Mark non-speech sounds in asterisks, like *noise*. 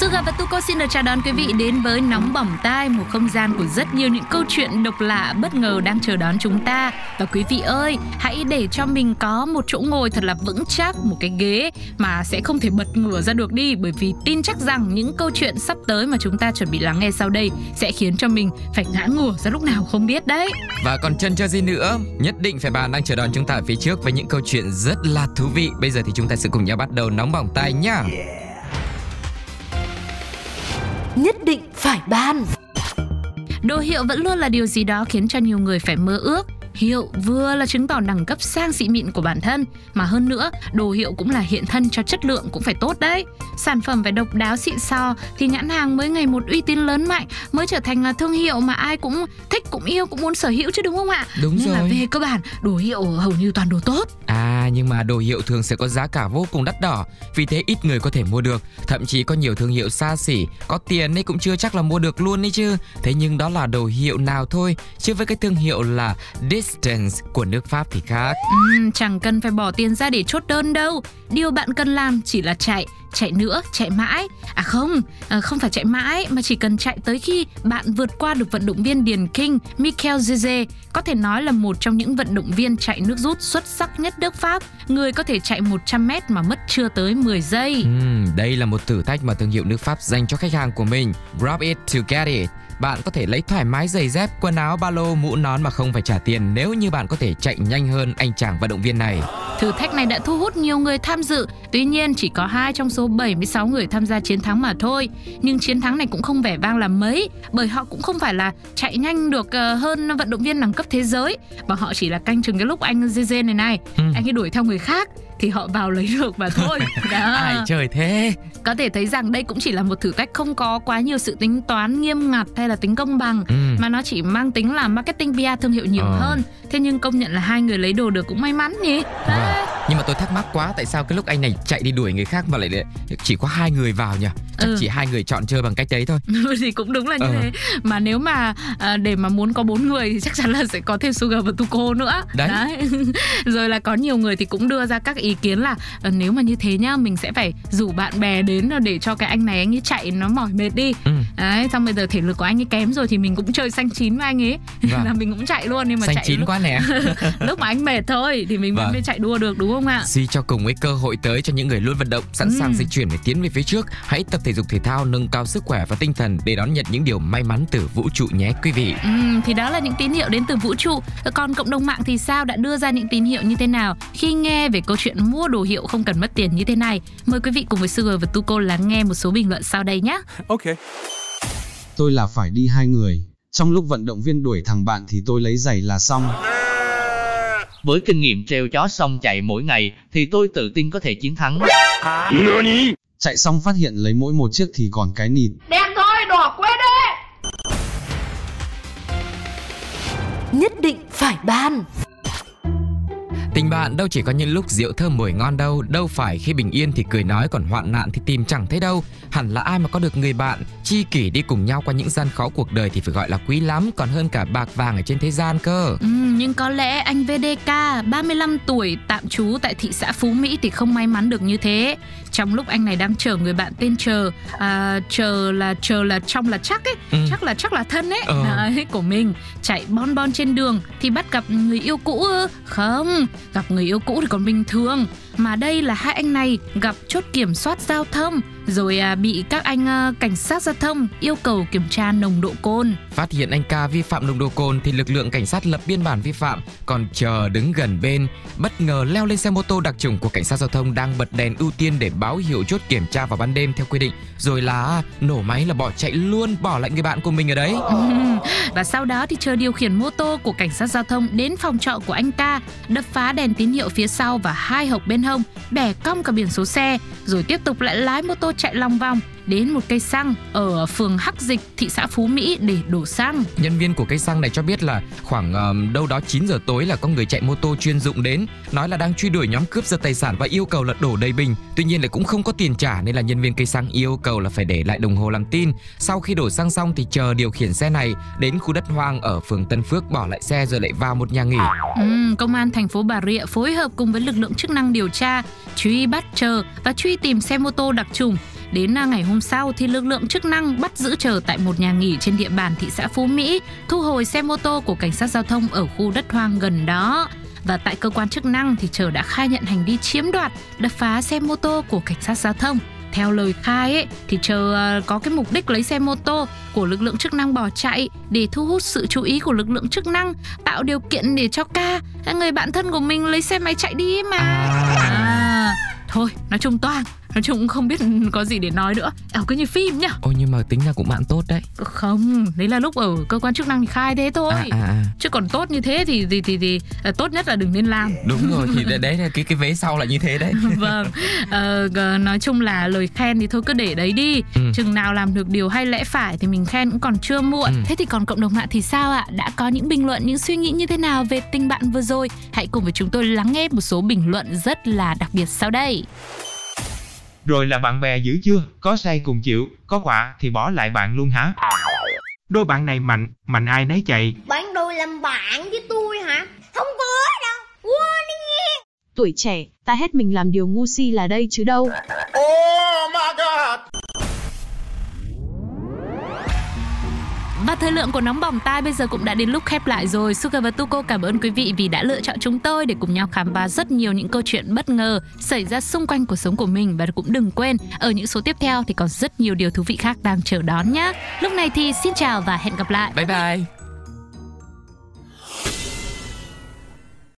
Suga và Tuko xin được chào đón quý vị đến với Nóng Bỏng Tai, một không gian của rất nhiều những câu chuyện độc lạ, bất ngờ đang chờ đón chúng ta. Và quý vị ơi, hãy để cho mình có một chỗ ngồi thật là vững chắc, một cái ghế mà sẽ không thể bật ngửa ra được đi, bởi vì tin chắc rằng những câu chuyện sắp tới mà chúng ta chuẩn bị lắng nghe sau đây sẽ khiến cho mình phải ngã ngửa ra lúc nào không biết đấy. Và còn chân chờ gì nữa, nhất định phải bàn đang chờ đón chúng ta ở phía trước với những câu chuyện rất là thú vị. Bây giờ thì chúng ta sẽ cùng nhau bắt đầu Nóng Bỏng Tai nhá. Yeah. Nhất định phải ban. Đồ hiệu vẫn luôn là điều gì đó khiến cho nhiều người phải mơ ước Hiệu vừa là chứng tỏ đẳng cấp sang xị mịn của bản thân, mà hơn nữa, đồ hiệu cũng là hiện thân cho chất lượng cũng phải tốt đấy. Sản phẩm phải độc đáo xịn sò thì nhãn hàng mới ngày một uy tín lớn mạnh, mới trở thành là thương hiệu mà ai cũng thích, cũng yêu, cũng muốn sở hữu chứ đúng không ạ? Đúng Nên rồi. là về cơ bản, đồ hiệu hầu như toàn đồ tốt. À nhưng mà đồ hiệu thường sẽ có giá cả vô cùng đắt đỏ, vì thế ít người có thể mua được. Thậm chí có nhiều thương hiệu xa xỉ, có tiền ấy cũng chưa chắc là mua được luôn đấy chứ. Thế nhưng đó là đồ hiệu nào thôi, chứ với cái thương hiệu là Distance của nước Pháp thì khác. Ừ, chẳng cần phải bỏ tiền ra để chốt đơn đâu. Điều bạn cần làm chỉ là chạy, chạy nữa, chạy mãi. À không, à, không phải chạy mãi mà chỉ cần chạy tới khi bạn vượt qua được vận động viên điền kinh Michael Zeze, có thể nói là một trong những vận động viên chạy nước rút xuất sắc nhất nước Pháp, người có thể chạy 100 m mà mất chưa tới 10 giây. ừ, đây là một thử thách mà thương hiệu nước Pháp dành cho khách hàng của mình. grab it to get it. Bạn có thể lấy thoải mái giày dép, quần áo, ba lô, mũ nón mà không phải trả tiền nếu như bạn có thể chạy nhanh hơn anh chàng vận động viên này. Thử thách này đã thu hút nhiều người tham dự, tuy nhiên chỉ có 2 trong số 76 người tham gia chiến thắng mà thôi. Nhưng chiến thắng này cũng không vẻ vang là mấy, bởi họ cũng không phải là chạy nhanh được ờ, hơn vận động viên đẳng cấp thế giới, và họ chỉ là canh chừng cái lúc anh Zeze này này, ừ. anh ấy đuổi theo người khác thì họ vào lấy được và thôi. *laughs* Đó. Ai trời thế? Có thể thấy rằng đây cũng chỉ là một thử thách không có quá nhiều sự tính toán nghiêm ngặt hay là tính công bằng ừ. mà nó chỉ mang tính là marketing PR thương hiệu nhiều ờ. hơn. Thế nhưng công nhận là hai người lấy đồ được cũng may mắn nhỉ. Vâng. Nhưng mà tôi thắc mắc quá tại sao cái lúc anh này chạy đi đuổi người khác mà lại chỉ có hai người vào nhỉ? Chắc ừ. chỉ hai người chọn chơi bằng cách đấy thôi. *laughs* thì cũng đúng là như ờ. thế. Mà nếu mà à, để mà muốn có bốn người thì chắc chắn là sẽ có thêm Sugar và Tuko nữa. Đấy. đấy. *laughs* Rồi là có nhiều người thì cũng đưa ra các ý kiến là à, nếu mà như thế nhá, mình sẽ phải rủ bạn bè đến để cho cái anh này anh ấy chạy nó mỏi mệt đi. Ừ. Đấy, xong bây giờ thể lực của anh ấy kém rồi thì mình cũng chơi xanh chín với anh ấy. *laughs* Vâng. là mình cũng chạy luôn nhưng mà xanh chạy chín lúc... quá nè. lúc mà anh mệt thôi thì mình vâng. mới chạy đua được đúng không ạ? Suy cho cùng với cơ hội tới cho những người luôn vận động, sẵn ừ. sàng di chuyển để tiến về phía trước, hãy tập thể dục thể thao nâng cao sức khỏe và tinh thần để đón nhận những điều may mắn từ vũ trụ nhé quý vị. Ừ, thì đó là những tín hiệu đến từ vũ trụ. Còn cộng đồng mạng thì sao đã đưa ra những tín hiệu như thế nào khi nghe về câu chuyện mua đồ hiệu không cần mất tiền như thế này? Mời quý vị cùng với Sugar và Tuko lắng nghe một số bình luận sau đây nhé. Ok. Tôi là phải đi hai người. Trong lúc vận động viên đuổi thằng bạn thì tôi lấy giày là xong. Với kinh nghiệm treo chó xong chạy mỗi ngày thì tôi tự tin có thể chiến thắng. Chạy xong phát hiện lấy mỗi một chiếc thì còn cái nịt. Đen thôi, đỏ quên đi. Nhất định phải ban. Tình bạn đâu chỉ có những lúc rượu thơm mùi ngon đâu, đâu phải khi bình yên thì cười nói còn hoạn nạn thì tìm chẳng thấy đâu. Hẳn là ai mà có được người bạn chi kỷ đi cùng nhau qua những gian khó cuộc đời thì phải gọi là quý lắm, còn hơn cả bạc vàng ở trên thế gian cơ. Ừ, nhưng có lẽ anh VDK 35 tuổi tạm trú tại thị xã Phú Mỹ thì không may mắn được như thế. Trong lúc anh này đang chờ người bạn tên chờ, à, chờ là chờ là trong là chắc ấy, ừ. chắc là chắc là thân ấy, ờ. đấy, của mình chạy bon bon trên đường thì bắt gặp người yêu cũ không gặp người yêu cũ thì còn bình thường. Mà đây là hai anh này gặp chốt kiểm soát giao thông rồi à, bị các anh à, cảnh sát giao thông yêu cầu kiểm tra nồng độ cồn. Phát hiện anh ca vi phạm nồng độ cồn thì lực lượng cảnh sát lập biên bản vi phạm, còn chờ đứng gần bên, bất ngờ leo lên xe mô tô đặc trùng của cảnh sát giao thông đang bật đèn ưu tiên để báo hiệu chốt kiểm tra vào ban đêm theo quy định, rồi là nổ máy là bỏ chạy luôn, bỏ lại người bạn của mình ở đấy. *laughs* Và sau đó thì chờ điều khiển mô tô của cảnh sát giao thông đến phòng trọ của anh ca, đập phá đèn tín hiệu phía sau và hai hộc bên hông, bẻ cong cả biển số xe, rồi tiếp tục lại lái mô tô chạy lòng vòng đến một cây xăng ở phường Hắc Dịch, thị xã Phú Mỹ để đổ xăng. Nhân viên của cây xăng này cho biết là khoảng ờm, đâu đó 9 giờ tối là có người chạy mô tô chuyên dụng đến, nói là đang truy đuổi nhóm cướp giật tài sản và yêu cầu là đổ đầy bình. Tuy nhiên lại cũng không có tiền trả nên là nhân viên cây xăng yêu cầu là phải để lại đồng hồ làm tin. Sau khi đổ xăng xong thì chờ điều khiển xe này đến khu đất hoang ở phường Tân Phước bỏ lại xe rồi lại vào một nhà nghỉ. Ừm, công an thành phố Bà Rịa phối hợp cùng với lực lượng chức năng điều tra, truy bắt chờ và truy tìm xe mô tô đặc trùng. Đến à, ngày hôm sau thì lực lượng chức năng bắt giữ chờ tại một nhà nghỉ trên địa bàn thị xã Phú Mỹ, thu hồi xe mô tô của cảnh sát giao thông ở khu đất hoang gần đó. Và tại cơ quan chức năng thì chờ đã khai nhận hành vi chiếm đoạt, đập phá xe mô tô của cảnh sát giao thông. Theo lời khai ấy, thì chờ à, có cái mục đích lấy xe mô tô của lực lượng chức năng bỏ chạy để thu hút sự chú ý của lực lượng chức năng, tạo điều kiện để cho ca à, người bạn thân của mình lấy xe máy chạy đi mà. À, thôi, nói chung toàn nói chung cũng không biết có gì để nói nữa. Ảo cứ như phim nhá. Ôi nhưng mà tính ra cũng bạn tốt đấy. Không, đấy là lúc ở cơ quan chức năng thì khai thế thôi. À, à, à. Chứ còn tốt như thế thì thì thì, thì à, tốt nhất là đừng nên làm. Đúng *laughs* rồi thì đấy- là cái cái vế sau là như thế đấy. *laughs* vâng ờ, nói chung là lời khen thì thôi cứ để đấy đi Ừ. chừng nào làm được điều hay lẽ phải thì mình khen cũng còn chưa muộn Ừ. thế thì còn cộng đồng mạng thì sao ạ đã có những bình luận những suy nghĩ như thế nào về tình bạn vừa rồi hãy cùng với chúng tôi lắng nghe một số bình luận rất là đặc biệt sau đây Rồi là bạn bè dữ chưa? Có say cùng chịu, có quả thì bỏ lại bạn luôn hả? Đôi bạn này mạnh, mạnh ai nấy chạy. Bạn đôi làm bạn với tôi hả? Không có đâu. Quên đi nghe. Tuổi trẻ, ta hết mình làm điều ngu si là đây chứ đâu. Và thời lượng của nóng bỏng tai bây giờ cũng đã đến lúc khép lại rồi. Sugar và Tuko cảm ơn quý vị vì đã lựa chọn chúng tôi để cùng nhau khám phá rất nhiều những câu chuyện bất ngờ xảy ra xung quanh cuộc sống của mình và cũng đừng quên, ở những số tiếp theo thì còn rất nhiều điều thú vị khác đang chờ đón nhé. Lúc này thì xin chào và hẹn gặp lại. Bye bye.